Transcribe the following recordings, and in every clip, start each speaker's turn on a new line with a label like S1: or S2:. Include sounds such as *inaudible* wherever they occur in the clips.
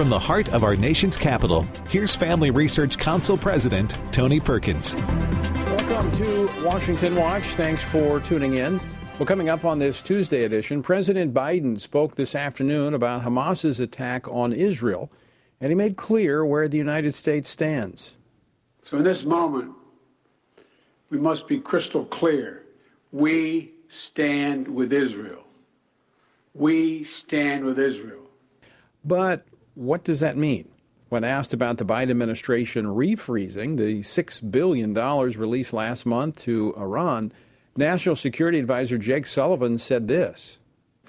S1: from the heart of our nation's capital, here's Family Research Council President Tony Perkins.
S2: Welcome to Washington Watch. Thanks for tuning in. Well, coming up on this Tuesday edition, President Biden spoke this afternoon about Hamas's attack on Israel, and he made clear where the United States stands.
S3: So, in this moment, we must be crystal clear. We stand with Israel. We stand with Israel.
S2: But what does that mean? When asked about the Biden administration refreezing the $6 billion released last month to Iran, National Security Advisor Jake Sullivan said this.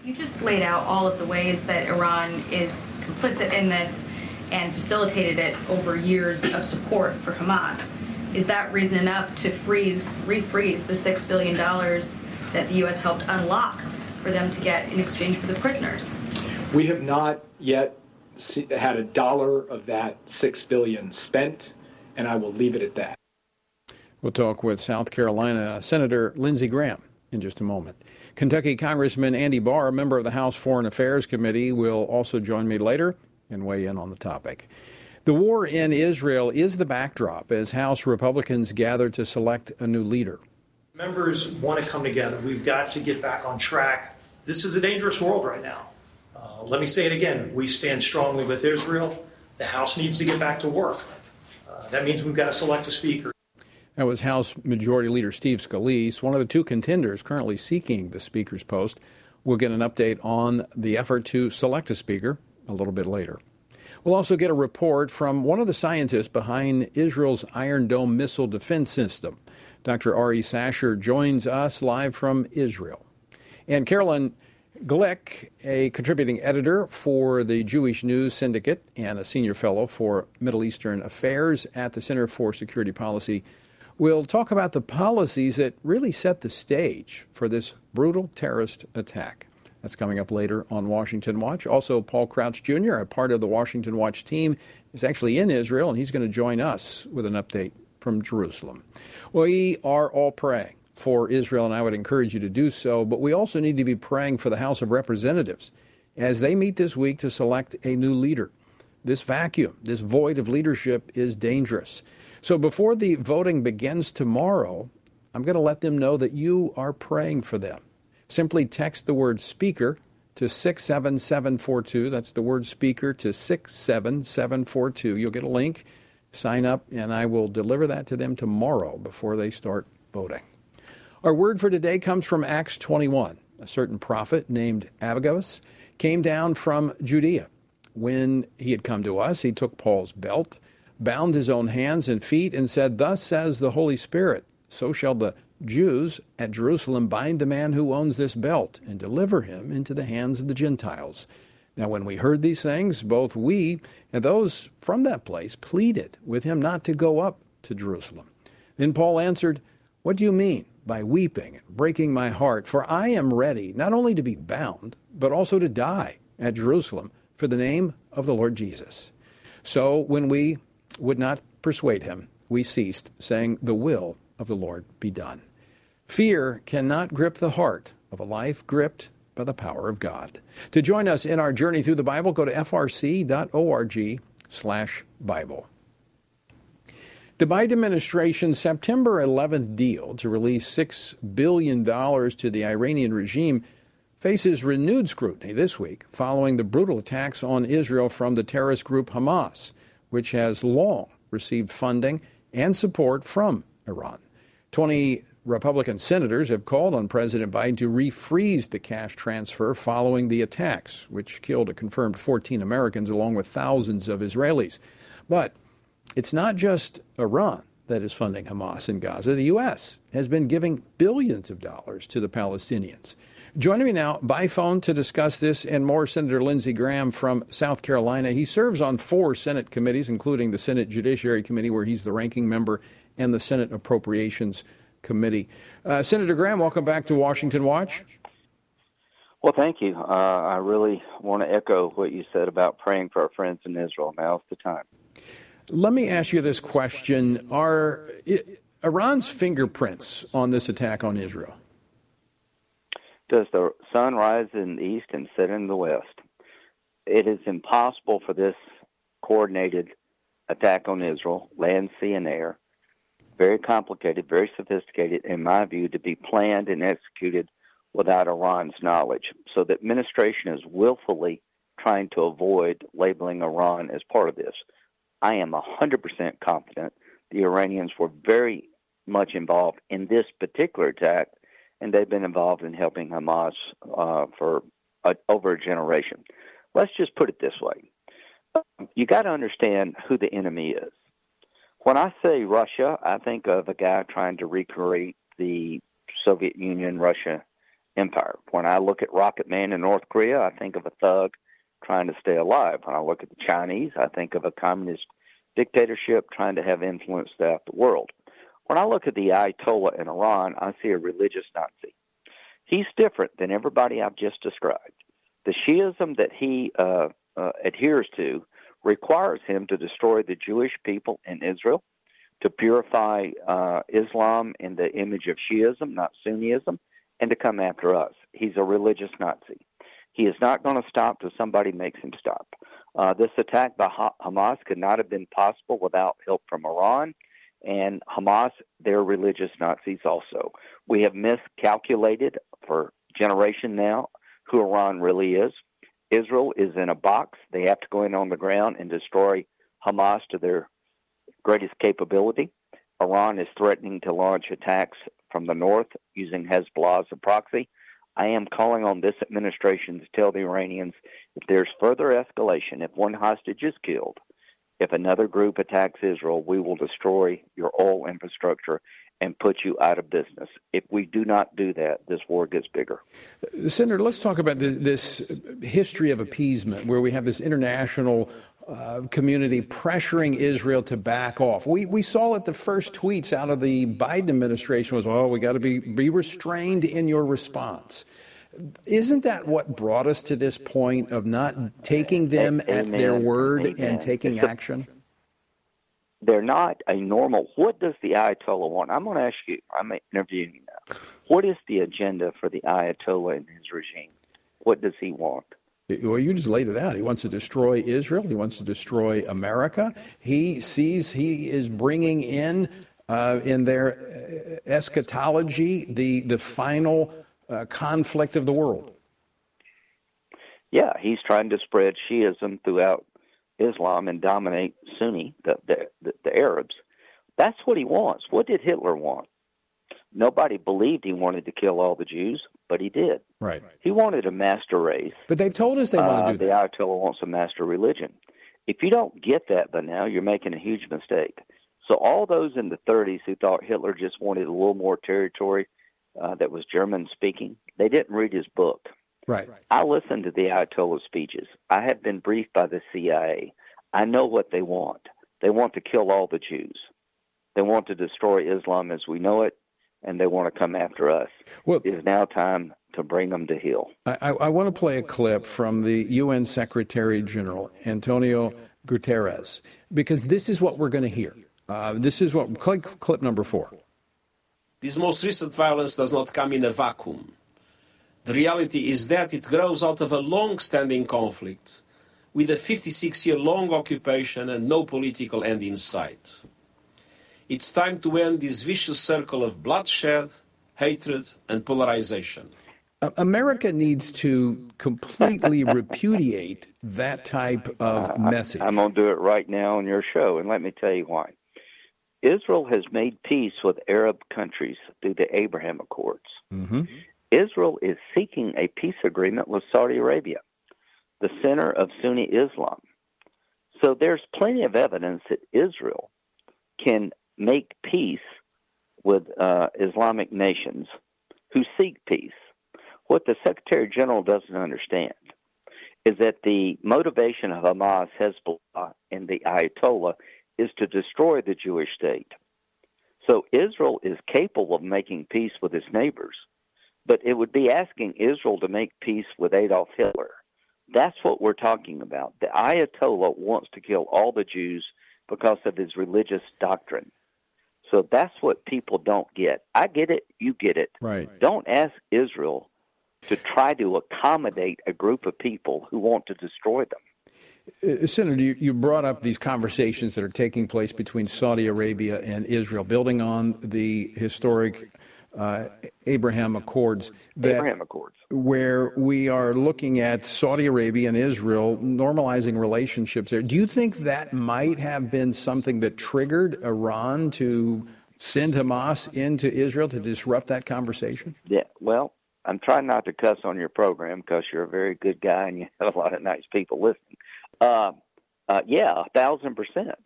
S4: You just laid out all of the ways that Iran is complicit in this and facilitated it over years of support for Hamas. Is that reason enough to freeze, refreeze the $6 billion that the U.S. helped unlock for them to get in exchange for the prisoners?
S5: We have not yet had a dollar of that six billion spent, and I will leave it at that.
S2: We'll talk with South Carolina Senator Lindsey Graham in just a moment. Kentucky Congressman Andy Barr, a member of the House Foreign Affairs Committee, will also join me later and weigh in on the topic. The war in Israel is the backdrop as House Republicans gather to select a new leader.
S6: Members want to come together. We've got to get back on track. This is a dangerous world right now. Uh, let me say it again. We stand strongly with Israel. The House needs to get back to work. Uh, that means we've got to select a speaker.
S2: That was House Majority Leader Steve Scalise, one of the two contenders currently seeking the Speaker's post. We'll get an update on the effort to select a Speaker a little bit later. We'll also get a report from one of the scientists behind Israel's Iron Dome missile defense system. Dr. Ari Sacher joins us live from Israel. And Caroline Glick, a contributing editor for the Jewish News Syndicate and a senior fellow for Middle Eastern Affairs at the Center for Security Policy, will talk about the policies that really set the stage for this brutal terrorist attack. That's coming up later on Washington Watch. Also, Paul Crouch Jr., a part of the Washington Watch team, is actually in Israel, and he's going to join us with an update from Jerusalem. We are all praying for Israel, and I would encourage you to do so, but we also need to be praying for the House of Representatives as they meet this week to select a new leader. This vacuum, this void of leadership is dangerous. So before the voting begins tomorrow, I'm going to let them know that you are praying for them. Simply text the word speaker to 67742. That's the word speaker to 67742. You'll get a link, sign up, and I will deliver that to them tomorrow before they start voting. Our word for today comes from Acts 21. A certain prophet named Agabus came down from Judea. When he had come to us, he took Paul's belt, bound his own hands and feet, and said, Thus says the Holy Spirit, so shall the Jews at Jerusalem bind the man who owns this belt and deliver him into the hands of the Gentiles. Now, when we heard these things, both we and those from that place pleaded with him not to go up to Jerusalem. Then Paul answered, What do you mean by weeping and breaking my heart? For I am ready not only to be bound, but also to die at Jerusalem for the name of the Lord Jesus. So when we would not persuade him, we ceased, saying, The will of the Lord be done. Fear cannot grip the heart of a life gripped by the power of God. To join us in our journey through the Bible, go to frc.org slash Bible. The Biden administration's September 11th deal to release $6 billion to the Iranian regime faces renewed scrutiny this week following the brutal attacks on Israel from the terrorist group Hamas, which has long received funding and support from Iran. 20 Republican senators have called on President Biden to refreeze the cash transfer following the attacks, which killed a confirmed 14 Americans along with thousands of Israelis. But it's not just Iran that is funding Hamas in Gaza. The U.S. has been giving billions of dollars to the Palestinians. Joining me now by phone to discuss this and more, Senator Lindsey Graham from South Carolina. He serves on four Senate committees, including the Senate Judiciary Committee, where he's the ranking member, and the Senate Appropriations Committee. Uh, Senator Graham, welcome back to Washington Watch.
S7: Well, thank you. Uh, I really want to echo what you said about praying for our friends in Israel. Now's the time.
S2: Let me ask you this question: Are Iran's fingerprints on this attack on Israel?
S7: Does the sun rise in the east and set in the west? It is impossible for this coordinated attack on Israel, land, sea, and air. Very complicated, very sophisticated, in my view, to be planned and executed without Iran's knowledge. So the administration is willfully trying to avoid labeling Iran as part of this. I am 100% confident the Iranians were very much involved in this particular attack, and they've been involved in helping Hamas uh, for a, over a generation. Let's just put it this way you got to understand who the enemy is. When I say Russia, I think of a guy trying to recreate the Soviet Union Russia empire. When I look at Rocket Man in North Korea, I think of a thug trying to stay alive. When I look at the Chinese, I think of a communist dictatorship trying to have influence throughout the world. When I look at the Ayatollah in Iran, I see a religious Nazi. He's different than everybody I've just described. The Shiism that he uh, uh, adheres to requires him to destroy the Jewish people in Israel, to purify uh, Islam in the image of Shiism, not Sunnism, and to come after us. He's a religious Nazi. He is not going to stop till somebody makes him stop. Uh, this attack by ha- Hamas could not have been possible without help from Iran. And Hamas, they're religious Nazis also. We have miscalculated for generation now who Iran really is. Israel is in a box. They have to go in on the ground and destroy Hamas to their greatest capability. Iran is threatening to launch attacks from the north using Hezbollah as a proxy. I am calling on this administration to tell the Iranians if there's further escalation, if one hostage is killed, if another group attacks Israel, we will destroy your oil infrastructure and put you out of business. If we do not do that, this war gets bigger.
S2: Senator, let's talk about this, this history of appeasement where we have this international uh, community pressuring Israel to back off. We, we saw it the first tweets out of the Biden administration was, oh, we got to be, be restrained in your response. Isn't that what brought us to this point of not taking them Amen. at their word Amen. and taking action?
S7: they're not a normal. What does the Ayatollah want? I'm going to ask you. I'm interviewing you now. What is the agenda for the Ayatollah and his regime? What does he want?
S2: Well, you just laid it out. He wants to destroy Israel. He wants to destroy America. He sees he is bringing in uh, in their uh, eschatology the the final uh, conflict of the world.
S7: Yeah, he's trying to spread Shiism throughout Islam and dominate Sunni, the, the, the Arabs. That's what he wants. What did Hitler want? Nobody believed he wanted to kill all the Jews, but he did.
S2: Right.
S7: He wanted a master race.
S2: But they've told us they want to
S7: uh,
S2: do
S7: that. The Ayatollah wants a master religion. If you don't get that by now, you're making a huge mistake. So all those in the 30s who thought Hitler just wanted a little more territory uh, that was German speaking, they didn't read his book.
S2: Right.
S7: I listened to the Ayatollah speeches. I have been briefed by the CIA. I know what they want. They want to kill all the Jews. They want to destroy Islam as we know it, and they want to come after us. Well, it is now time to bring them to heel.
S2: I, I want to play a clip from the UN Secretary General, Antonio Guterres, because this is what we're going to hear. Uh, this is what click clip number four.
S8: This most recent violence does not come in a vacuum. The reality is that it grows out of a long standing conflict with a 56 year long occupation and no political end in sight. It's time to end this vicious circle of bloodshed, hatred, and polarization.
S2: America needs to completely *laughs* repudiate that type of message.
S7: I'm going to do it right now on your show, and let me tell you why. Israel has made peace with Arab countries through the Abraham Accords. Mm-hmm. Israel is seeking a peace agreement with Saudi Arabia the center of Sunni Islam. So there's plenty of evidence that Israel can make peace with uh, Islamic nations who seek peace. What the Secretary General doesn't understand is that the motivation of Hamas, Hezbollah, and the Ayatollah is to destroy the Jewish state. So Israel is capable of making peace with its neighbors, but it would be asking Israel to make peace with Adolf Hitler that's what we're talking about. The Ayatollah wants to kill all the Jews because of his religious doctrine. So that's what people don't get. I get it, you get it.
S2: Right.
S7: Don't ask Israel to try to accommodate a group of people who want to destroy them.
S2: Uh, Senator, you, you, brought up these conversations that are taking place between Saudi Arabia and Israel, building on the historic uh, Abraham Accords.
S7: That, Abraham Accords.
S2: Where we are looking at Saudi Arabia and Israel normalizing relationships there. Do you think that might have been something that triggered Iran to send Hamas into Israel to disrupt that conversation?
S7: Yeah, well, I'm trying not to cuss on your program because you're a very good guy and you have a lot of nice people listening. Uh, uh, yeah, a thousand percent.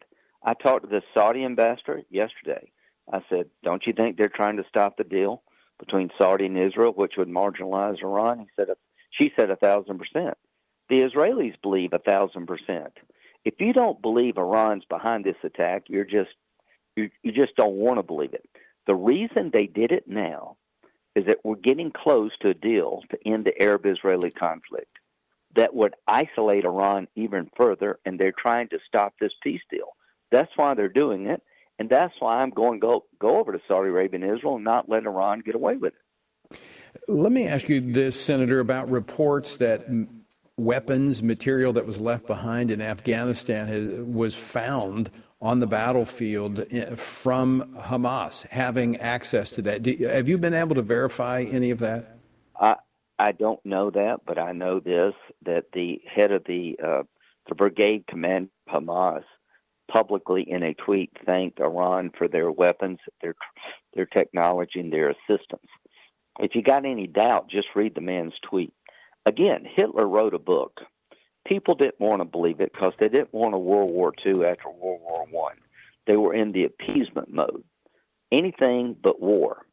S7: I talked to the Saudi ambassador yesterday. I said, "Don't you think they're trying to stop the deal between Saudi and Israel, which would marginalize Iran?" He said, "She said a thousand percent." The Israelis believe a thousand percent. If you don't believe Iran's behind this attack, you're just you, you just don't want to believe it. The reason they did it now is that we're getting close to a deal to end the Arab Israeli conflict that would isolate Iran even further, and they're trying to stop this peace deal. That's why they're doing it, and that's why I'm going to go, go over to Saudi Arabia and Israel and not let Iran get away with it.
S2: Let me ask you this, Senator, about reports that weapons, material that was left behind in Afghanistan has, was found on the battlefield eh, from Hamas having access to that. Do, have you been able to verify any of that?
S7: I I don't know that, but I know this that the head of the uh, the brigade command Hamas publicly in a tweet thanked Iran for their weapons, their their technology, and their assistance. If you got any doubt, just read the man's tweet. Again, Hitler wrote a book people didn't want to believe it because they didn't want a World War II after World War One. They were in the appeasement mode, anything but war.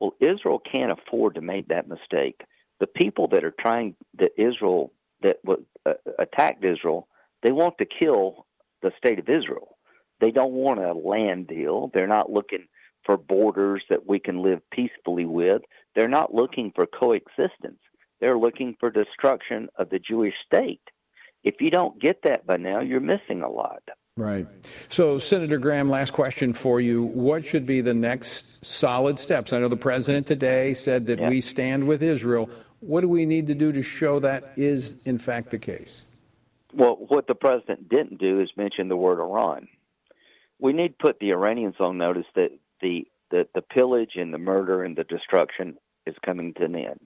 S7: Well, Israel can't afford to make that mistake. The people that are trying that Israel that uh, attacked Israel, they want to kill the state of Israel. They don't want a land deal. They're not looking for borders that we can live peacefully with. They're not looking for coexistence. They're looking for destruction of the Jewish state. If you don't get that by now, you're missing a lot.
S2: Right. So, Senator Graham, last question for you. What should be the next solid steps? I know the president today said that yeah. we stand with Israel. What do we need to do to show that is, in fact, the case?
S7: Well, what the president didn't do is mention the word Iran. We need to put the Iranians on notice that the, the, the pillage and the murder and the destruction is coming to an end.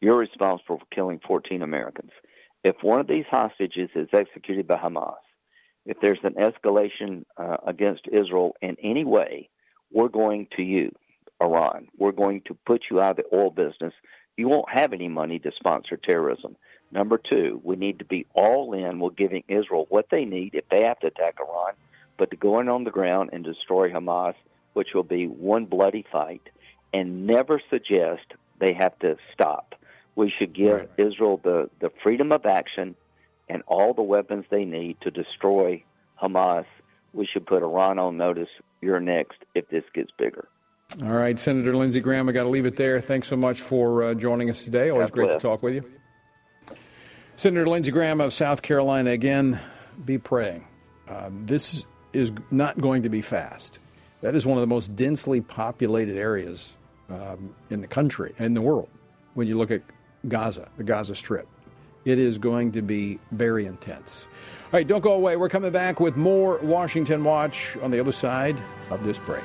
S7: You're responsible for killing 14 Americans if one of these hostages is executed by Hamas, if there's an escalation uh, against Israel in any way, we're going to you, Iran. We're going to put you out of the oil business. You won't have any money to sponsor terrorism. Number two, we need to be all in with giving Israel what they need if they have to attack Iran, but to go in on the ground and destroy Hamas, which will be one bloody fight, and never suggest they have to stop. We should give right. Israel the, the freedom of action and all the weapons they need to destroy Hamas. We should put Iran on notice. You're next if this gets bigger.
S2: All right, Senator Lindsey Graham, I got to leave it there. Thanks so much for uh, joining us today. Always God great bless. to talk with you. Senator Lindsey Graham of South Carolina, again, be praying. Um, this is not going to be fast. That is one of the most densely populated areas um, in the country, in the world, when you look at Gaza, the Gaza Strip. It is going to be very intense. All right, don't go away. We're coming back with more Washington Watch on the other side of this break.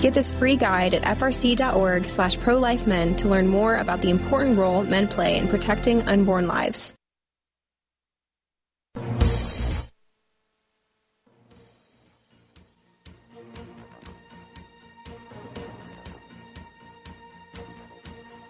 S9: Get this free guide at frc.org slash prolifemen to learn more about the important role men play in protecting unborn lives.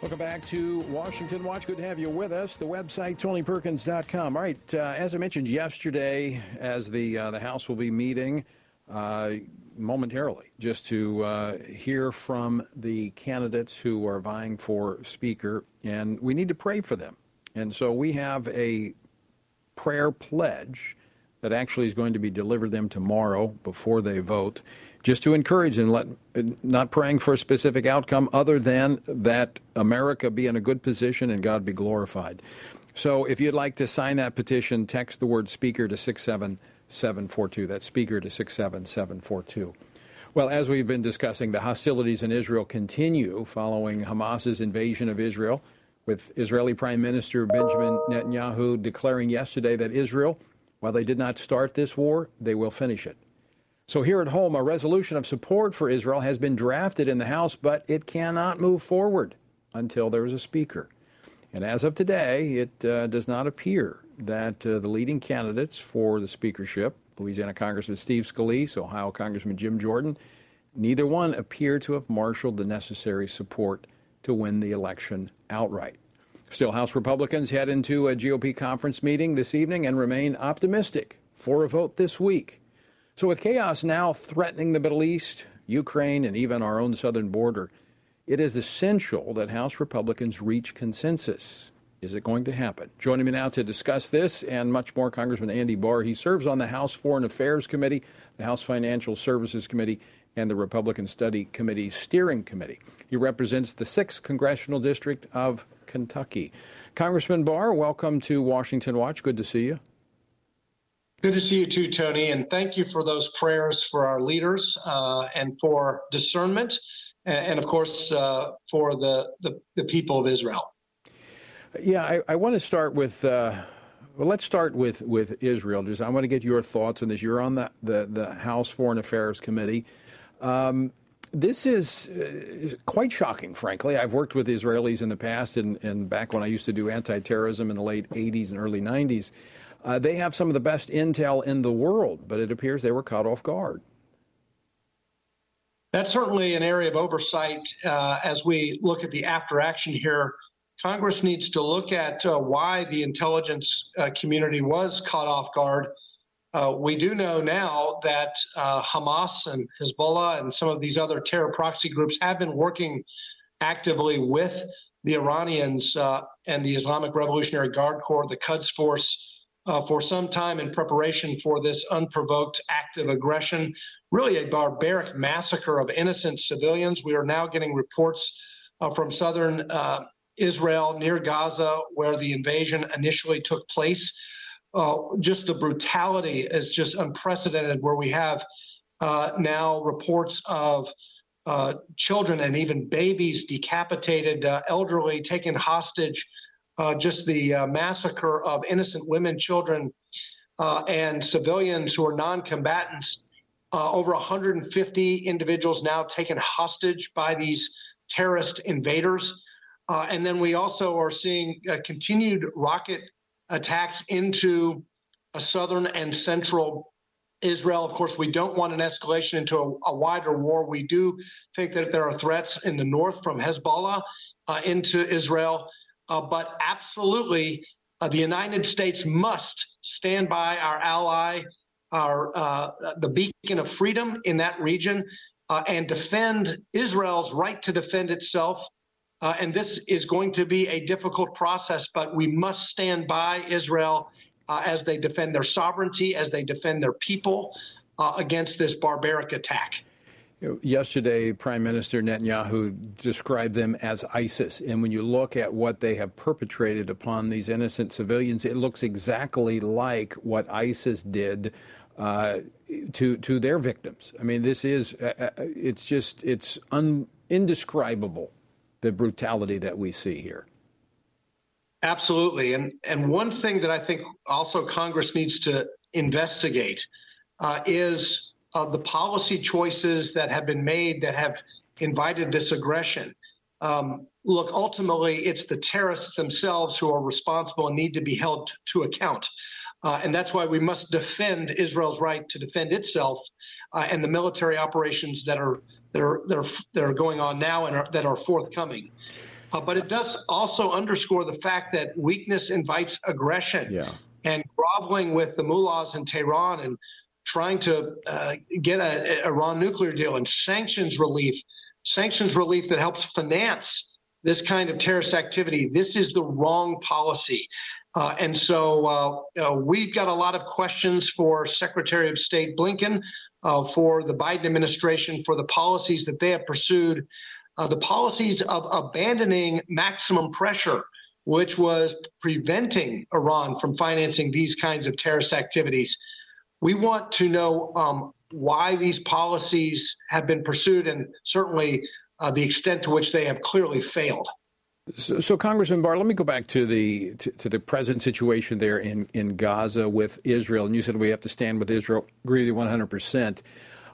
S2: Welcome back to Washington Watch. Good to have you with us. The website, TonyPerkins.com. All right, uh, as I mentioned yesterday, as the, uh, the House will be meeting uh, momentarily, just to uh, hear from the candidates who are vying for Speaker, and we need to pray for them. And so we have a prayer pledge that actually is going to be delivered them tomorrow before they vote just to encourage and let not praying for a specific outcome other than that America be in a good position and God be glorified. So if you'd like to sign that petition, text the word speaker to 67742. That's speaker to 67742. Well, as we've been discussing, the hostilities in Israel continue following Hamas's invasion of Israel, with Israeli Prime Minister Benjamin Netanyahu declaring yesterday that Israel, while they did not start this war, they will finish it. So, here at home, a resolution of support for Israel has been drafted in the House, but it cannot move forward until there is a speaker. And as of today, it uh, does not appear that uh, the leading candidates for the speakership, Louisiana Congressman Steve Scalise, Ohio Congressman Jim Jordan, neither one appear to have marshaled the necessary support to win the election outright. Still, House Republicans head into a GOP conference meeting this evening and remain optimistic for a vote this week. So, with chaos now threatening the Middle East, Ukraine, and even our own southern border, it is essential that House Republicans reach consensus. Is it going to happen? Joining me now to discuss this and much more, Congressman Andy Barr. He serves on the House Foreign Affairs Committee, the House Financial Services Committee, and the Republican Study Committee Steering Committee. He represents the 6th Congressional District of Kentucky. Congressman Barr, welcome to Washington Watch. Good to see you.
S10: Good to see you too, Tony, and thank you for those prayers for our leaders uh, and for discernment, and, and of course uh, for the, the, the people of Israel.
S2: Yeah, I, I want to start with. Uh, well, let's start with, with Israel. Just I want to get your thoughts on this. You're on the the, the House Foreign Affairs Committee. Um, this is, uh, quite shocking, frankly. I've worked with Israelis in the past, and, and back when I used to do anti-terrorism in the late 80s and early 90s. Uh, they have some of the best intel in the world, but it appears they were caught off guard.
S10: That's certainly an area of oversight uh, as we look at the after action here. Congress needs to look at uh, why the intelligence uh, community was caught off guard. Uh, we do know now that uh, Hamas and Hezbollah and some of these other terror proxy groups have been working actively with the Iranians and the Islamic Revolutionary Guard Corps, the Quds Force, uh, for some time in preparation for this unprovoked act of aggression, really a barbaric massacre of innocent civilians. We are now getting reports uh, from southern uh, Israel near Gaza, where the invasion initially took place. Uh, just the brutality is just unprecedented, where we have uh, now reports of uh, children and even babies decapitated, elderly taken hostage uh, just the uh, massacre of innocent women, children, uh, and civilians who are non combatants. Uh, over 150 individuals now taken hostage by these terrorist invaders. Uh, and then we also are seeing continued rocket attacks into southern and central Israel. Of course, we don't want an escalation into a, a, wider war. We do think that there are threats in the north from Hezbollah uh, into Israel. Uh, but absolutely, uh, the United States must stand by our ally, our uh, the beacon of freedom in that region, uh, and defend Israel's right to defend itself. Uh, and this is going to be a difficult process, but we must stand by Israel uh, as they defend their sovereignty, as they defend their people against this barbaric attack.
S2: Yesterday, Prime Minister Netanyahu described them as ISIS. And when you look at what they have perpetrated upon these innocent civilians, it looks exactly like what ISIS did uh, to to their victims. I mean, this is uh, uh it's just it's un, indescribable the brutality that we see here.
S10: Absolutely, and and one thing that I think also Congress needs to investigate uh, is of the policy choices that have been made that have invited this aggression. Um, look, ultimately, it's the terrorists themselves who are responsible and need to be held to account. Uh, and that's why we must defend Israel's right to defend itself uh, and the military operations that are that are that are, that are going on now and are, that are forthcoming. Uh, but it does also underscore the fact that weakness invites aggression.
S2: Yeah.
S10: And groveling with the mullahs in Tehran and trying to uh, get a, a Iran nuclear deal and sanctions relief, sanctions relief that helps finance this kind of terrorist activity. This is the wrong policy. Uh, and so uh, uh, we've got a lot of questions for Secretary of State Blinken, uh, for the Biden administration, for the policies that they have pursued, uh, the policies of abandoning maximum pressure, which was preventing Iran from financing these kinds of terrorist activities. We want to know um, why these policies have been pursued and certainly uh, the extent to which they have clearly failed.
S2: So, so, Congressman Barr, let me go back to the to, to, the present situation there in, in Gaza with Israel. And you said we have to stand with Israel. Agree with you 100 percent.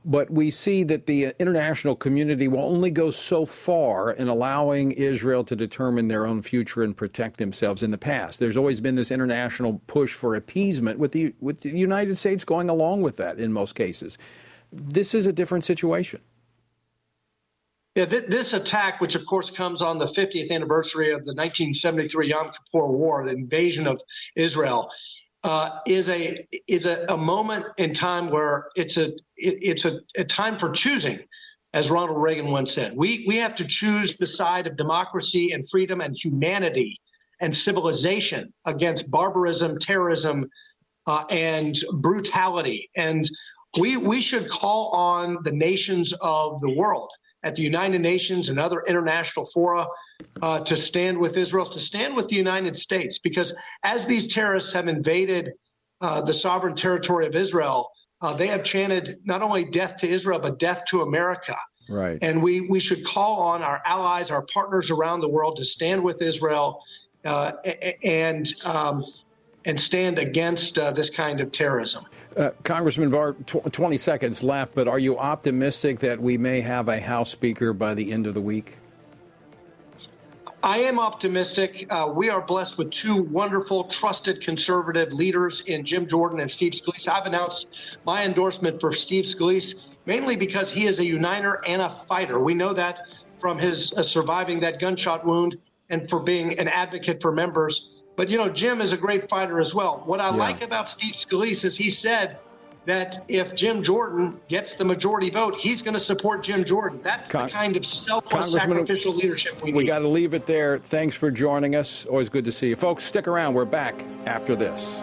S2: But we see that the international community will only go so far in allowing Israel to determine their own future and protect themselves in the past. There's always been this international push for appeasement, with the, with the United States going along with that in most cases. This is a different situation.
S10: Yeah, th- this attack, which of course comes on the 50th anniversary of the 1973 Yom Kippur War, the invasion of Israel, uh, is a is a, a, moment in time where it's a it, it's a, a, time for choosing, as Ronald Reagan once said. We we have to choose the side of democracy and freedom and humanity and civilization against barbarism, terrorism, uh, and brutality. And we we should call on the nations of the world at the United Nations and other international fora uh, to stand with Israel, to stand with the United States, because as these terrorists have invaded uh, the sovereign territory of Israel, uh, they have chanted not only death to Israel, but death to America.
S2: Right.
S10: And we, we should call on our allies, our partners around the world to stand with Israel uh, and um, and stand against uh, this kind of terrorism.
S2: Uh, Congressman Barr, tw- 20 seconds left, but are you optimistic that we may have a House Speaker by the end of the week?
S10: I am optimistic. Uh, we are blessed with two wonderful, trusted conservative leaders in Jim Jordan and Steve Scalise. I've announced my endorsement for Steve Scalise mainly because he is a uniter and a fighter. We know that from his uh, surviving that gunshot wound and for being an advocate for members but you know, Jim is a great fighter as well. What I yeah. like about Steve Scalise is he said that if Jim Jordan gets the majority vote, he's going to support Jim Jordan. That's Con- the kind of selfless, sacrificial leadership we,
S2: we got to leave it there. Thanks for joining us. Always good to see you, folks. Stick around. We're back after this.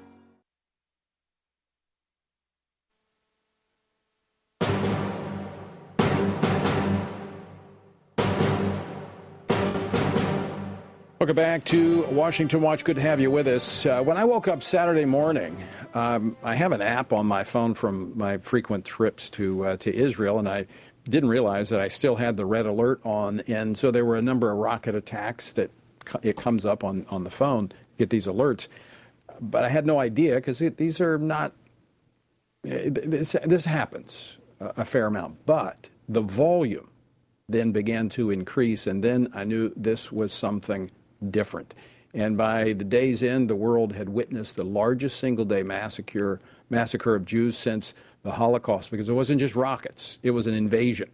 S2: Welcome back to Washington Watch. Good to have you with us. Uh, when I woke up Saturday morning, um, I have an app on my phone from my frequent trips to uh, to Israel, and I didn't realize that I still had the red alert on, and so there were a number of rocket attacks that it comes up on on the phone. Get these alerts, but I had no idea because these are not. This, this happens a fair amount, but the volume then began to increase, and then I knew this was something different. And by the day's end, the world had witnessed the largest single day massacre, massacre of Jews since the Holocaust, because it wasn't just rockets, it was an invasion.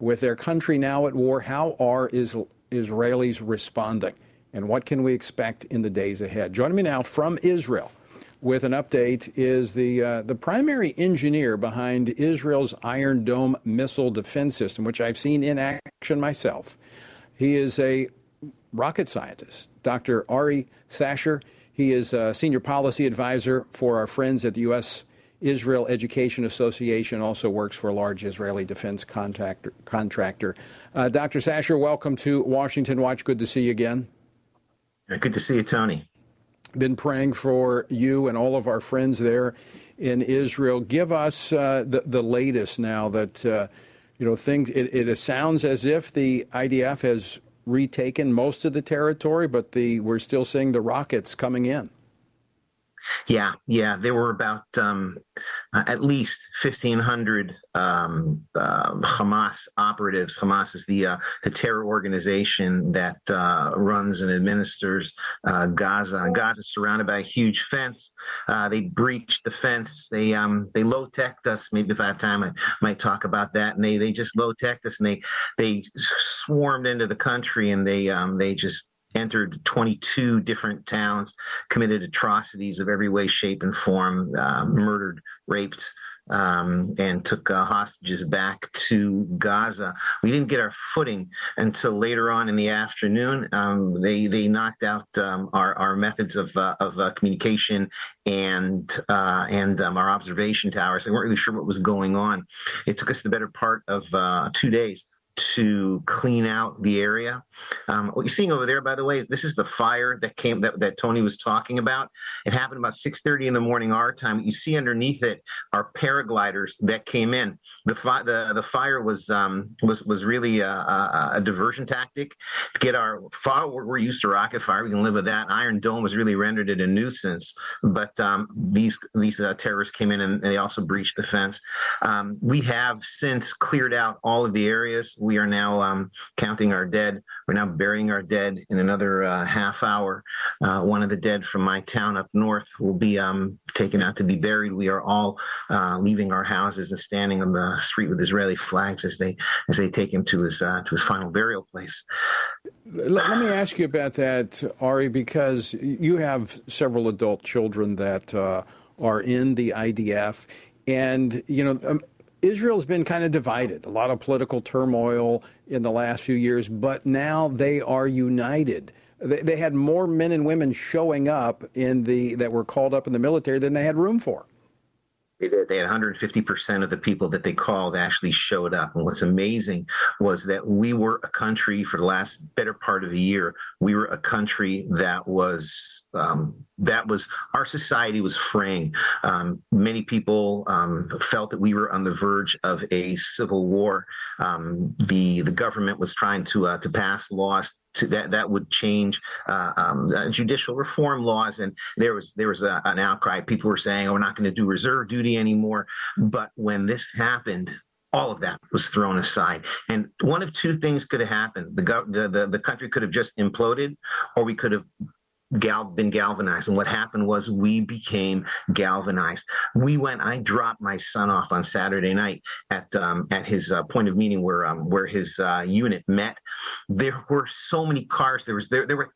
S2: With their country now at war, how are Israelis responding? And what can we expect in the days ahead? Joining me now from Israel with an update is the, uh, the primary engineer behind Israel's Iron Dome missile defense system, which I've seen in action myself. He is a rocket scientist, Dr. Ari Sacher. He is a senior policy advisor for our friends at the U.S. Israel Education Association, also works for a large Israeli defense contractor. contractor. Uh, Dr. Sacher, welcome to Washington Watch. Good to see you again.
S11: Good to see you, Tony.
S2: Been praying for you and all of our friends there in Israel. Give us uh, the, the latest now that, uh, you know, things, it, it sounds as if the IDF has retaken most of the territory, but the we're still seeing the rockets coming in.
S11: Yeah, yeah, there were about um, uh, at least 1,500 um, uh, Hamas operatives. Hamas is the uh, the terror organization that uh, runs and administers uh, Gaza. Gaza is surrounded by a huge fence. Uh, they breached the fence. They um, they low teched us. Maybe if I have time, I might talk about that. And they they just low teched us, and they they swarmed into the country, and they um, they just entered 22 different towns, committed atrocities of every way, shape, and form, uh, murdered, raped, um, and took uh, hostages back to Gaza. We didn't get our footing until later on in the afternoon. Um, they they knocked out um, our our methods of uh, of uh, communication and uh, and um, our observation towers. They weren't really sure what was going on. It took us the better part of uh, two days to clean out the area. Um, what you're seeing over there, by the way, is this is the fire that came that, that Tony was talking about. It happened about 6:30 in the morning our time. You see underneath it are paragliders that came in. The fi- the the fire was um, was was really a, a, a diversion tactic to get our fire. We're, used to rocket fire. We can live with that. Iron Dome was really rendered it a nuisance. But um, these these uh, terrorists came in and they also breached the fence. Um, we have since cleared out all of the areas. We are now um, counting our dead. We're now burying our dead in another uh, half hour. Uh, one of the dead from my town up north will be um, taken out to be buried. We are all uh, leaving our houses and standing on the street with Israeli flags as they as they take him to his uh, to his final burial place.
S2: Let, me ask you about that, Ari, because you have several adult children that uh, are in the IDF, and you know. Israel's been kind of divided, a lot of political turmoil in the last few years, but now they are united. They, they had more men and women showing up in the that were called up in the military than they had room for.
S11: They had 150% of the people that they called actually showed up. And what's amazing was that we were a country for the last better part of the year. We were a country that was um, that was our society was fraying. Um, many people um, felt that we were on the verge of a civil war. Um, the the government was trying to uh, to pass laws to that that would change uh, um, uh, judicial reform laws, and there was there was a, an outcry. People were saying, "Oh, we're not going to do reserve duty anymore." But when this happened, all of that was thrown aside. And one of two things could have happened: the, the the, the country could have just imploded, or we could have gal- been galvanized. And what happened was we became galvanized. We went. I dropped my son off on Saturday night at um, at his uh, point of meeting where um, where his uh, unit met. There were so many cars. There was there there were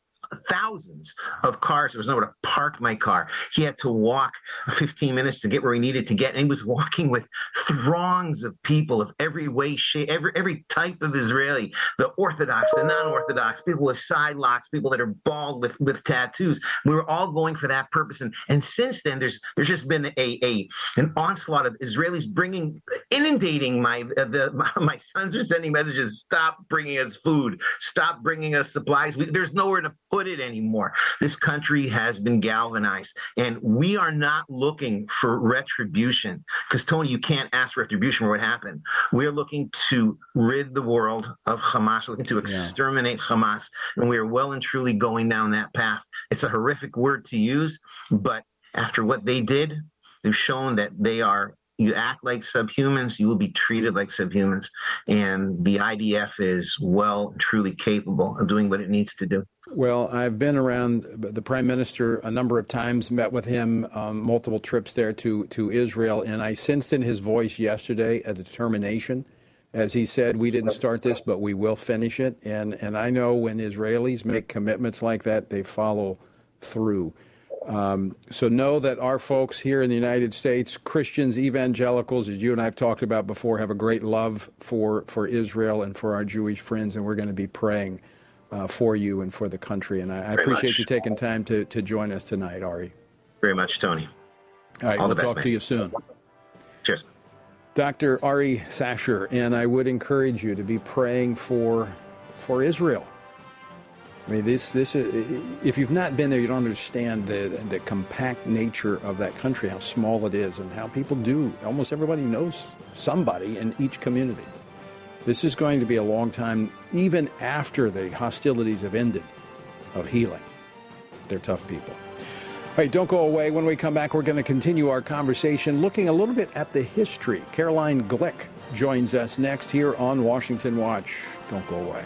S11: thousands of cars. There was nowhere to park my car. He had to walk 15 minutes to get where he needed to get. And he was walking with throngs of people of every way, shape, every every type of Israeli, the Orthodox, the non-Orthodox, people with side locks, people that are bald with, with tattoos. We were all going for that purpose. And and since then, there's there's just been a, a an onslaught of Israelis bringing inundating my uh, the my, *laughs* my sons are sending messages. Stop bringing us food. Stop bringing us supplies. We, there's nowhere to put it anymore. This country has been galvanized, and we are not looking for retribution. Because, Tony, you can't ask retribution for what happened. We're looking to rid the world of Hamas, we're looking to exterminate yeah. Hamas, and we are well and truly going down that path. It's a horrific word to use, but after what they did, they've shown that they are you act like subhumans, you will be treated like subhumans. And the IDF is well, truly capable of doing what it needs to do.
S2: Well, I've been around the prime minister a number of times, met with him um, multiple trips there to, to Israel, and I sensed in his voice yesterday a determination. As he said, we didn't start this, but we will finish it. And, and I know when Israelis make commitments like that, they follow through. Um, so know that our folks here in the United States, Christians, evangelicals, as you and I have talked about before, have a great love for, for Israel and for our Jewish friends, and we're going to be praying uh, for you and for the country. And I, I appreciate much. you taking time to, to join us tonight, Ari.
S11: Very much, Tony.
S2: All right, All we'll best, talk man. to you soon.
S11: Cheers.
S2: Dr. Ari Sacher, and I would encourage you to be praying for for Israel. I mean, this, this, if you've not been there, you don't understand the, the compact nature of that country, how small it is, and how people do. Almost everybody knows somebody in each community. This is going to be a long time, even after the hostilities have ended, of healing. They're tough people. Right, don't go away. When we come back, we're going to continue our conversation looking a little bit at the history. Caroline Glick joins us next here on Washington Watch. Don't go away.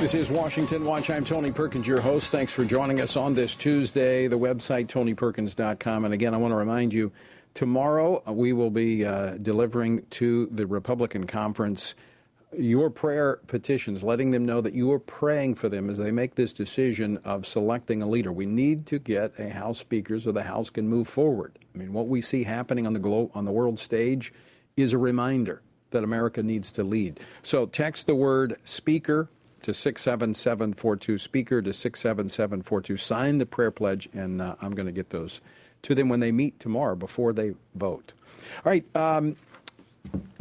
S2: This is Washington Watch. I'm Tony Perkins, your host. Thanks for joining us on this Tuesday. The website, tonyperkins.com. And again, I want to remind you tomorrow uh, we will be uh, delivering to the Republican conference your prayer petitions, letting them know that you are praying for them as they make this decision of selecting a leader. We need to get a House Speaker so the House can move forward. I mean, what we see happening on the globe, on the world stage is a reminder that America needs to lead. So text the word speaker to 67742, speaker to 67742. Sign the prayer pledge, and uh, I'm going to get those to them when they meet tomorrow before they vote. All right. Um,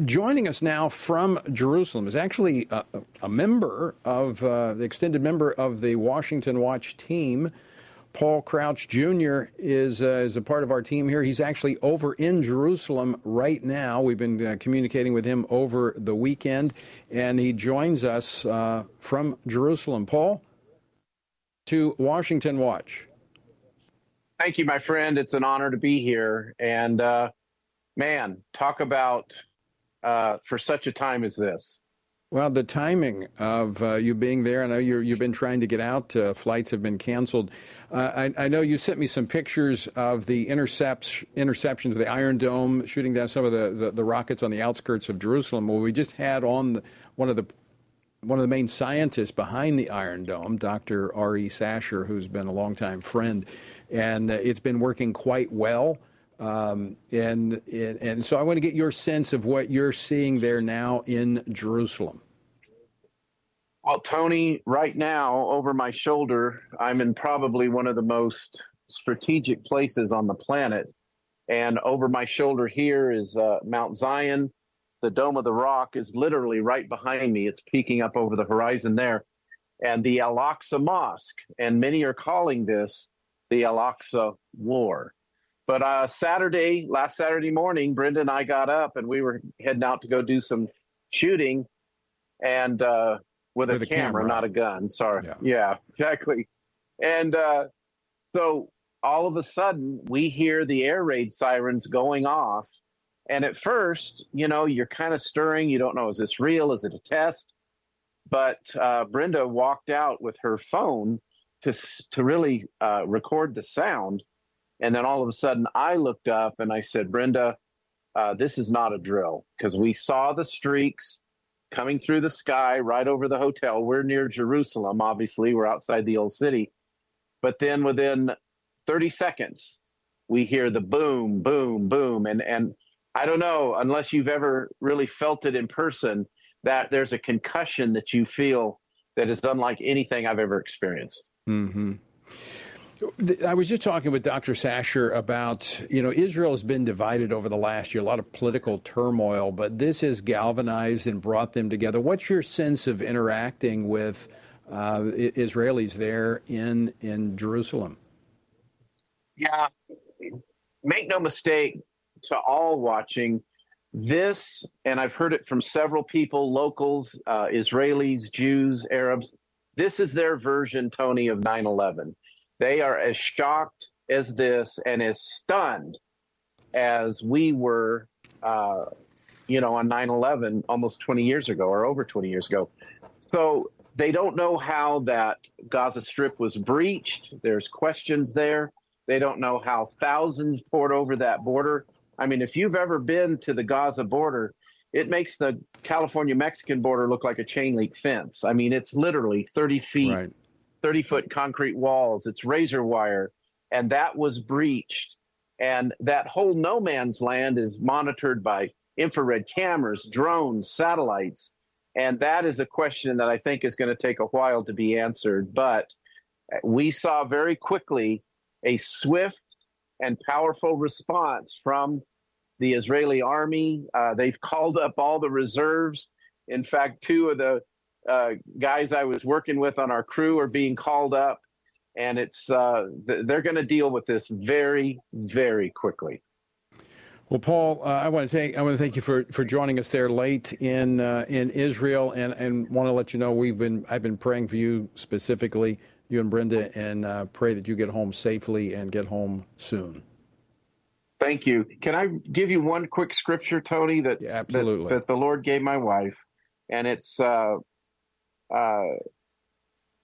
S2: joining us now from Jerusalem is actually a, a member of uh, the extended member of the Washington Watch team. Paul Crouch Jr. is uh, is a part of our team here. He's actually over in Jerusalem right now. We've been uh, communicating with him over the weekend, and he joins us uh, from Jerusalem. Paul, to Washington Watch.
S12: Thank you, my friend. It's an honor to be here. And uh, man, talk about uh, for such a time as this.
S2: Well, the timing of uh, you being there, I know you have been trying to get out. Uh, flights have been canceled. Uh, I, I, know you sent me some pictures of the intercepts, interceptions of the Iron Dome, shooting down some of the, the, the rockets on the outskirts of Jerusalem. Well, we just had on the, one of the one of the main scientists behind the Iron Dome, Dr. Ari Sacher, who's been a longtime friend, and uh, it's been working quite well. Um, and, and, and so I want to get your sense of what you're seeing there now in Jerusalem.
S12: Well, Tony, right now over my shoulder, I'm in probably one of the most strategic places on the planet. And over my shoulder here is uh, Mount Zion. The Dome of the Rock is literally right behind me. It's peeking up over the horizon there. And the Al Aqsa Mosque, and many are calling this the Al Aqsa War. But uh, Saturday, last Saturday morning, Brenda and I got up and we were heading out to go do some shooting, and uh, with, with, a, camera, camera, not a gun. Sorry. Yeah, yeah exactly. And uh, so all of a sudden, we hear the air raid sirens going off And at first, you know, you're kind of stirring. You don't know, is this real? Is it a test? But uh, Brenda walked out with her phone to, to really uh, record the sound. And then all of a sudden, I looked up and I said, Brenda, uh, this is not a drill because we saw the streaks coming through the sky right over the hotel. We're near Jerusalem, obviously, we're outside the old city. But then within 30 seconds, we hear the boom, boom, boom. And, and I don't know, unless you've ever really felt it in person, that there's a concussion that you feel that is unlike anything I've ever experienced.
S2: Mm-hmm. I was just talking with Dr. Sacher about, you know, Israel has been divided over the last year, a lot of political turmoil, but this has galvanized and brought them together. What's your sense of interacting with uh, Israelis there in in Jerusalem?
S12: Yeah, make no mistake to all watching this, and I've heard it from several people, locals, uh, Israelis, Jews, Arabs. This is their version, Tony, of 9 11 they are as shocked as this and as stunned as we were, uh, you know, on 9 11 almost 20 years ago or over 20 years ago. So they don't know how that Gaza Strip was breached. There's questions there. They don't know how thousands poured over that border. I mean, if you've ever been to the Gaza border, it makes the California Mexican border look like a chain link fence. I mean, it's literally 30 feet right. 30 foot concrete walls, it's razor wire, and that was breached. And that whole no man's land is monitored by infrared cameras, drones, satellites. And that is a question that I think is going to take a while to be answered. But we saw very quickly a swift and powerful response from the Israeli army. Uh, they've called up all the reserves. In fact, two of the uh, guys I was working with on our crew are being called up, and it's uh, th- they're going to deal with this very, very quickly.
S2: Well, Paul, uh, I want to thank I want to thank you for, for joining us there late in uh, in Israel, and, and want to let you know we've been I've been praying for you specifically, you and Brenda, and uh, pray that you get home safely and get home soon.
S12: Thank you. Can I give you one quick scripture, Tony? That
S2: yeah, absolutely
S12: that, that, the Lord gave my wife, and it's uh, uh,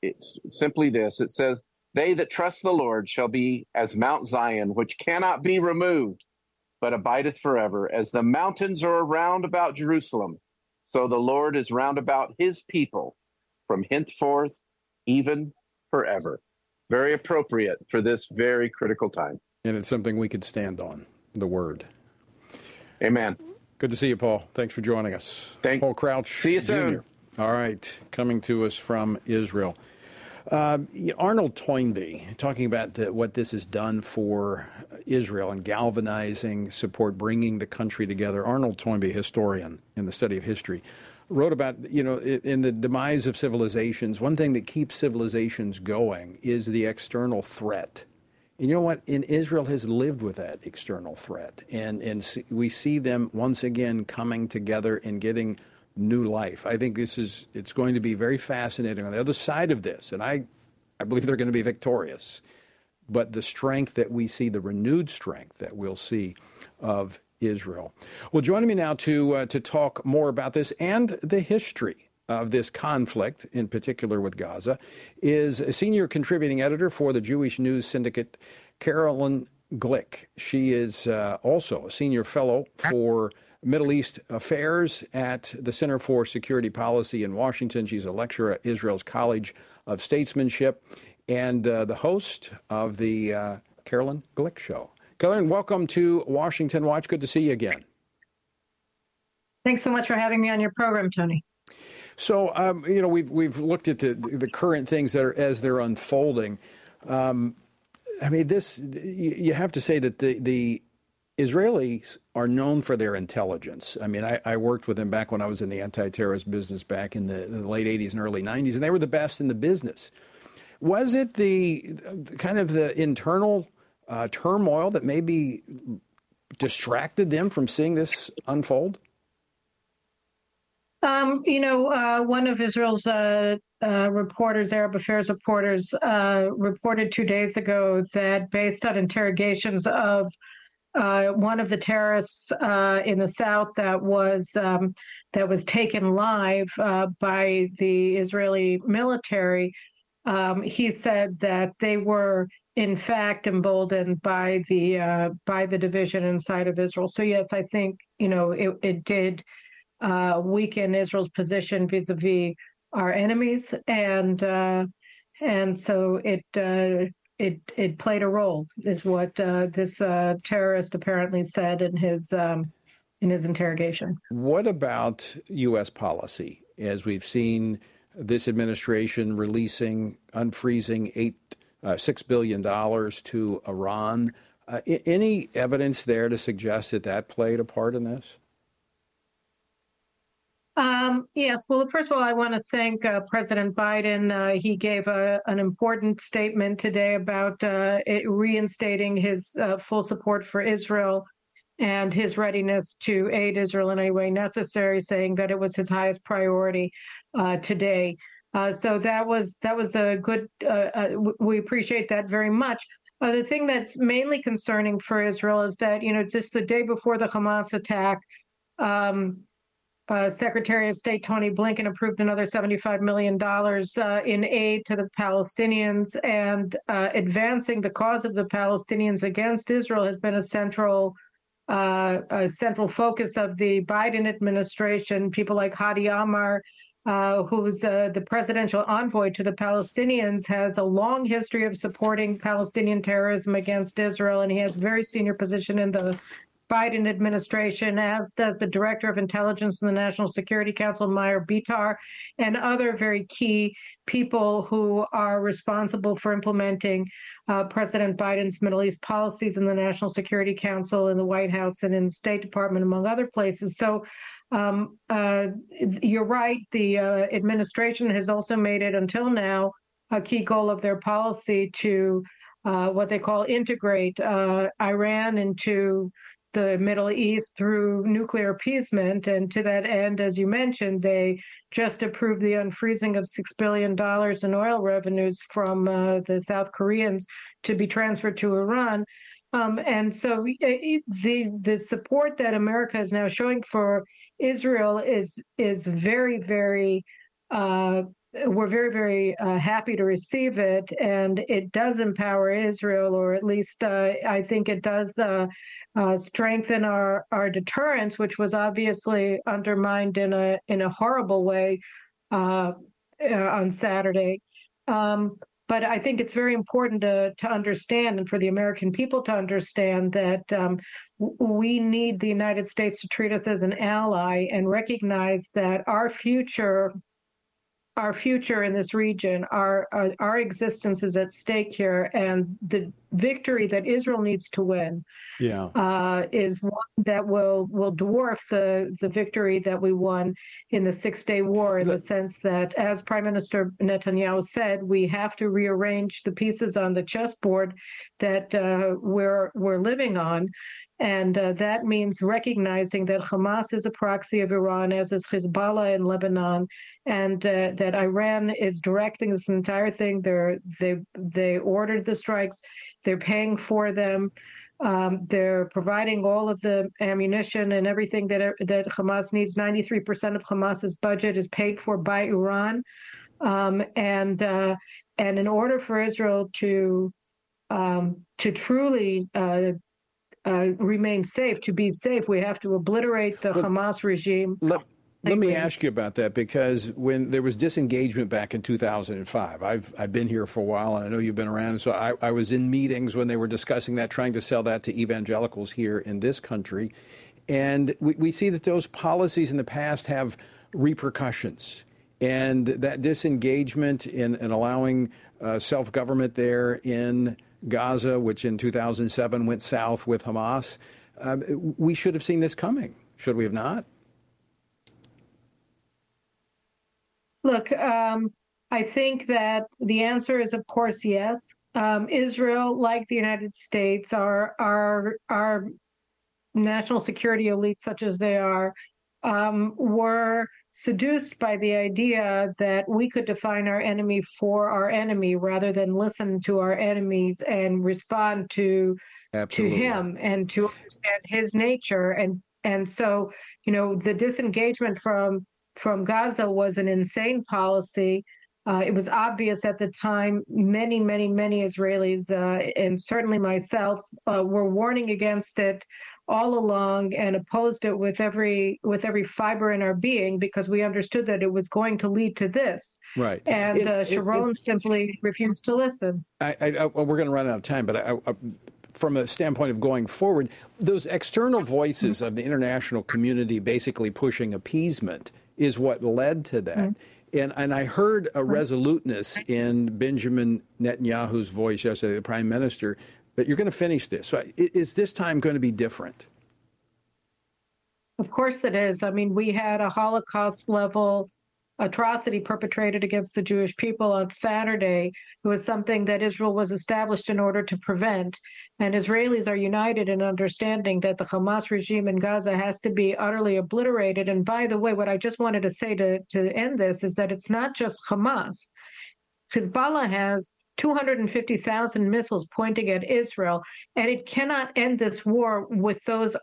S12: it's simply this it says, They that trust the Lord shall be as Mount Zion, which cannot be removed, but abideth forever. As the mountains are around about Jerusalem, so the Lord is round about his people from henceforth, even forever. Very appropriate for this very critical time.
S2: And it's something we could stand on, the word.
S12: Amen.
S2: Good to see you, Paul. Thanks for joining us.
S12: Thank
S2: Paul Crouch.
S12: See you
S2: Jr. All right, coming to us from Israel. Uh, Arnold Toynbee talking about the, what this has done for Israel and galvanizing support, bringing the country together. Arnold Toynbee, historian in the study of history, wrote about you know in the demise of civilizations. One thing that keeps civilizations going is the external threat. And you know what? In Israel has lived with that external threat, and and we see them once again coming together and getting new life. I think this is it's going to be very fascinating on the other side of this, and I, I believe they're going to be victorious. But the strength that we see, the renewed strength that we'll see of Israel. Well, joining me now to uh, to talk more about this and the history of this conflict, in particular with Gaza, is a senior contributing editor for the Jewish News Syndicate, Carolyn Glick. She is uh, also a senior fellow for Middle East Affairs at the Center for Security Policy in Washington. She's a lecturer at Israel's College of Statesmanship and uh, the host of the uh, Caroline Glick Show. Carolyn, welcome to Washington Watch. Good to see you again.
S13: Thanks so much for having me on your program, Tony.
S2: So, um, you know, we've we've looked at the the current things that are as they're unfolding. Um, I mean, this you have to say that the the Israelis are known for their intelligence. I mean, I, I, worked with them back when I was in the anti-terrorist business back in the, the, late 80s and early 90s, and they were the best in the business. Was it the kind of the internal uh, turmoil that maybe distracted them from seeing this unfold?
S13: Um, you know, uh, one of Israel's uh, uh, reporters, Arab Affairs reporters, uh, reported two days ago that based on interrogations of uh, one of the terrorists uh, in the south that was um, that was taken live uh, by the Israeli military. Um, he said that they were in fact emboldened by the uh, by the division inside of Israel. So yes, I think you know it, it did uh, weaken Israel's position vis-a-vis our enemies, and uh, and so it it it played a role, is what uh, this uh, terrorist apparently said in his um, in his interrogation.
S2: What about U.S. policy, as we've seen this administration releasing, unfreezing eight uh, six billion dollars to Iran? Uh, any evidence there to suggest that that played a part in this?
S13: Um, yes. Well, first of all, I want to thank uh, President Biden. Uh, he gave a, an important statement today about uh, reinstating his uh, full support for Israel and his readiness to aid Israel in any way necessary, saying that it was his highest priority uh, today. Uh, so that was that was a good. we appreciate that very much. the thing that's mainly concerning for Israel is that you know just the day before the Hamas attack. Um, uh, Secretary of State Tony Blinken approved another $75 million uh, in aid to the Palestinians, and uh, advancing the cause of the Palestinians against Israel has been a central uh, a central focus of the Biden administration. People like Hady Amr, uh, who's uh, the presidential envoy to the Palestinians, has a long history of supporting Palestinian terrorism against Israel, and he has a very senior position in the Biden administration, as does the Director of Intelligence in the National Security Council, Maher Bitar, and other very key people who are responsible for implementing uh, President Biden's Middle East policies in the National Security Council, in the White House, and in the State Department, among other places. So um, uh, you're right. The uh, administration has also made it until now a key goal of their policy to uh, what they call integrate uh, Iran into the Middle East through nuclear appeasement. And to that end, as you mentioned, they just approved the unfreezing of $6 billion in oil revenues from uh, the South Koreans to be transferred to Iran. Um, and so the the support that America is now showing for Israel is is very very uh, we're very, very uh, happy to receive it, and it does empower Israel, or at least uh, I think it does uh, strengthen our our deterrence, which was obviously undermined in a in a horrible way uh, uh, on Saturday. Um, but I think it's very important to to understand, and for the American people to understand that um, we need the United States to treat us as an ally and recognize that our future our future in this region, our, our, our existence is at stake here, and the victory that Israel needs to win,
S2: yeah,
S13: uh, is one that will will dwarf the the victory that we won in the Six Day War, in the sense that, as Prime Minister Netanyahu said, we have to rearrange the pieces on the chessboard that uh, we're we're living on. And uh, that means recognizing that Hamas is a proxy of Iran, as is Hezbollah in Lebanon, and uh, that Iran is directing this entire thing. They're, they they ordered the strikes. They're paying for them. Um, they're providing all of the ammunition and everything that that Hamas needs. Ninety three percent of Hamas's budget is paid for by Iran, um, and uh, and in order for Israel to um, to truly uh, uh, remain safe. To be safe, we have to obliterate the Hamas regime.
S2: Let, let me ask you about that because when there was disengagement back in 2005, I've I've been here for a while and I know you've been around. So I, I was in meetings when they were discussing that, trying to sell that to evangelicals here in this country, and we, we see that those policies in the past have repercussions, and that disengagement in, in allowing uh, self government there in Gaza, which in 2007 went south with Hamas. Uh, we should have seen this coming, should we have not?
S13: Look, um, I think that the answer is, of course, yes. Um, Israel, like the United States, our our our national security elites, such as they are, um, were seduced by the idea that we could define our enemy for our enemy rather than listen to our enemies and respond to
S2: Absolutely.
S13: to him and to understand his nature and and so you know the disengagement from from Gaza was an insane policy. Uh, it was obvious at the time. Many, many, many Israelis, uh, and certainly myself, uh, were warning against it all along and opposed it with every with every fiber in our being because we understood that it was going to lead to this.
S2: Right.
S13: And
S2: It-
S13: uh, Sharon
S2: it-
S13: simply refused to listen.
S2: I, I, I, we're going to run out of time, but I, I, from a standpoint of going forward, those external voices of the international community basically pushing appeasement is what led to that. And, and I heard a resoluteness in Benjamin Netanyahu's voice yesterday, the prime minister. But you're going to finish this. So is this time going to be different?
S13: Of course it is. I mean, we had a Holocaust level atrocity perpetrated against the Jewish people on Saturday. It was something that Israel was established in order to prevent. And Israelis are united in understanding that the Hamas regime in Gaza has to be utterly obliterated. And by the way, what I just wanted to say to, to end this is that it's not just Hamas. Hezbollah has 250,000 missiles pointing at Israel, and it cannot end this war with those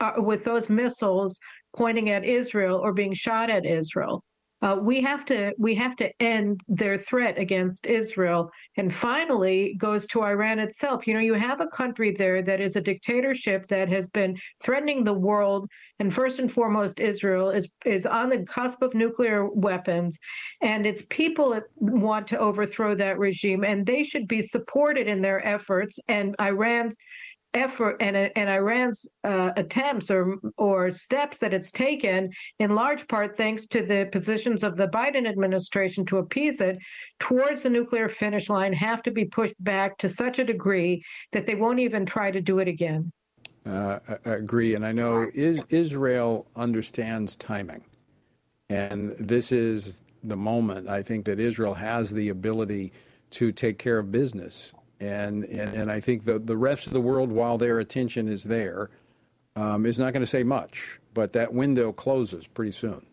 S13: uh, with those missiles pointing at Israel or being shot at Israel. Uh, we have to we have to end their threat against Israel. And finally, goes to Iran itself. You know, you have a country there that is a dictatorship that has been threatening the world, and first and foremost, Israel is is on the cusp of nuclear weapons, and its people want to overthrow that regime, and they should be supported in their efforts. And Iran's effort and and Iran's uh, attempts or or steps that it's taken, in large part thanks to the positions of the Biden administration to appease it, towards the nuclear finish line, have to be pushed back to such a degree that they won't even try to do it again.
S2: Uh, I agree, and I know is, Israel understands timing, and this is the moment. I think that Israel has the ability to take care of business, and and, and I think the the rest of the world, while their attention is there, um, is not going to say much. But that window closes pretty soon.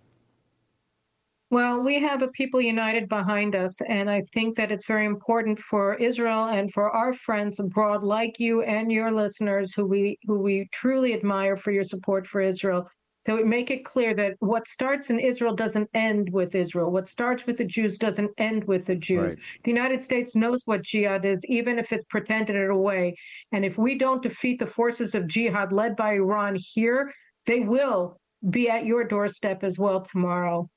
S13: Well, we have a people united behind us, and I think that it's very important for Israel and for our friends abroad, like you and your listeners, who we who we truly admire for your support for Israel, that we make it clear that what starts in Israel doesn't end with Israel. What starts with the Jews doesn't end with the Jews.
S2: Right.
S13: The United States knows what jihad is, even if it's pretended it away. And if we don't defeat the forces of jihad led by Iran here, they will be at your doorstep as well tomorrow.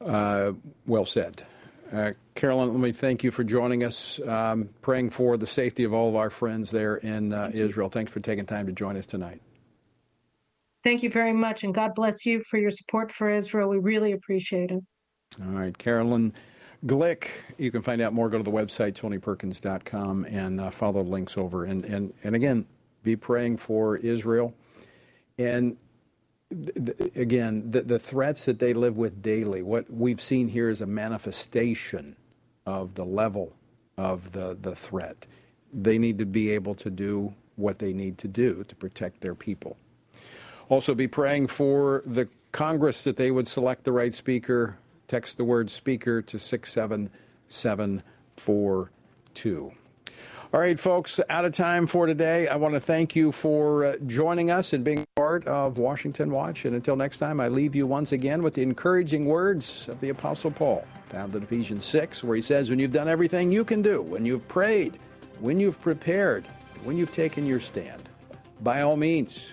S2: Uh, well said. Uh, Carolyn, let me thank you for joining us, um, praying for the safety of all of our friends there in uh, Israel. Thanks for taking time to join us tonight.
S13: Thank you very much, and God bless you for your support for Israel. We really appreciate it.
S2: All right, Carolyn Glick. You can find out more. Go to the website, tonyperkins.com, and uh, follow the links over. And, and, and again, be praying for Israel. And th- th- again, the, the threats that they live with daily, what we've seen here is a manifestation of the level of the, the threat. They need to be able to do what they need to do to protect their people. Also, be praying for the Congress that they would select the right speaker. Text the word speaker to 67742. All right, folks, out of time for today. I want to thank you for uh, joining us and being part of Washington Watch. And until next time, I leave you once again with the encouraging words of the Apostle Paul, found in Ephesians 6, where he says, When you've done everything you can do, when you've prayed, when you've prepared, when you've taken your stand, by all means,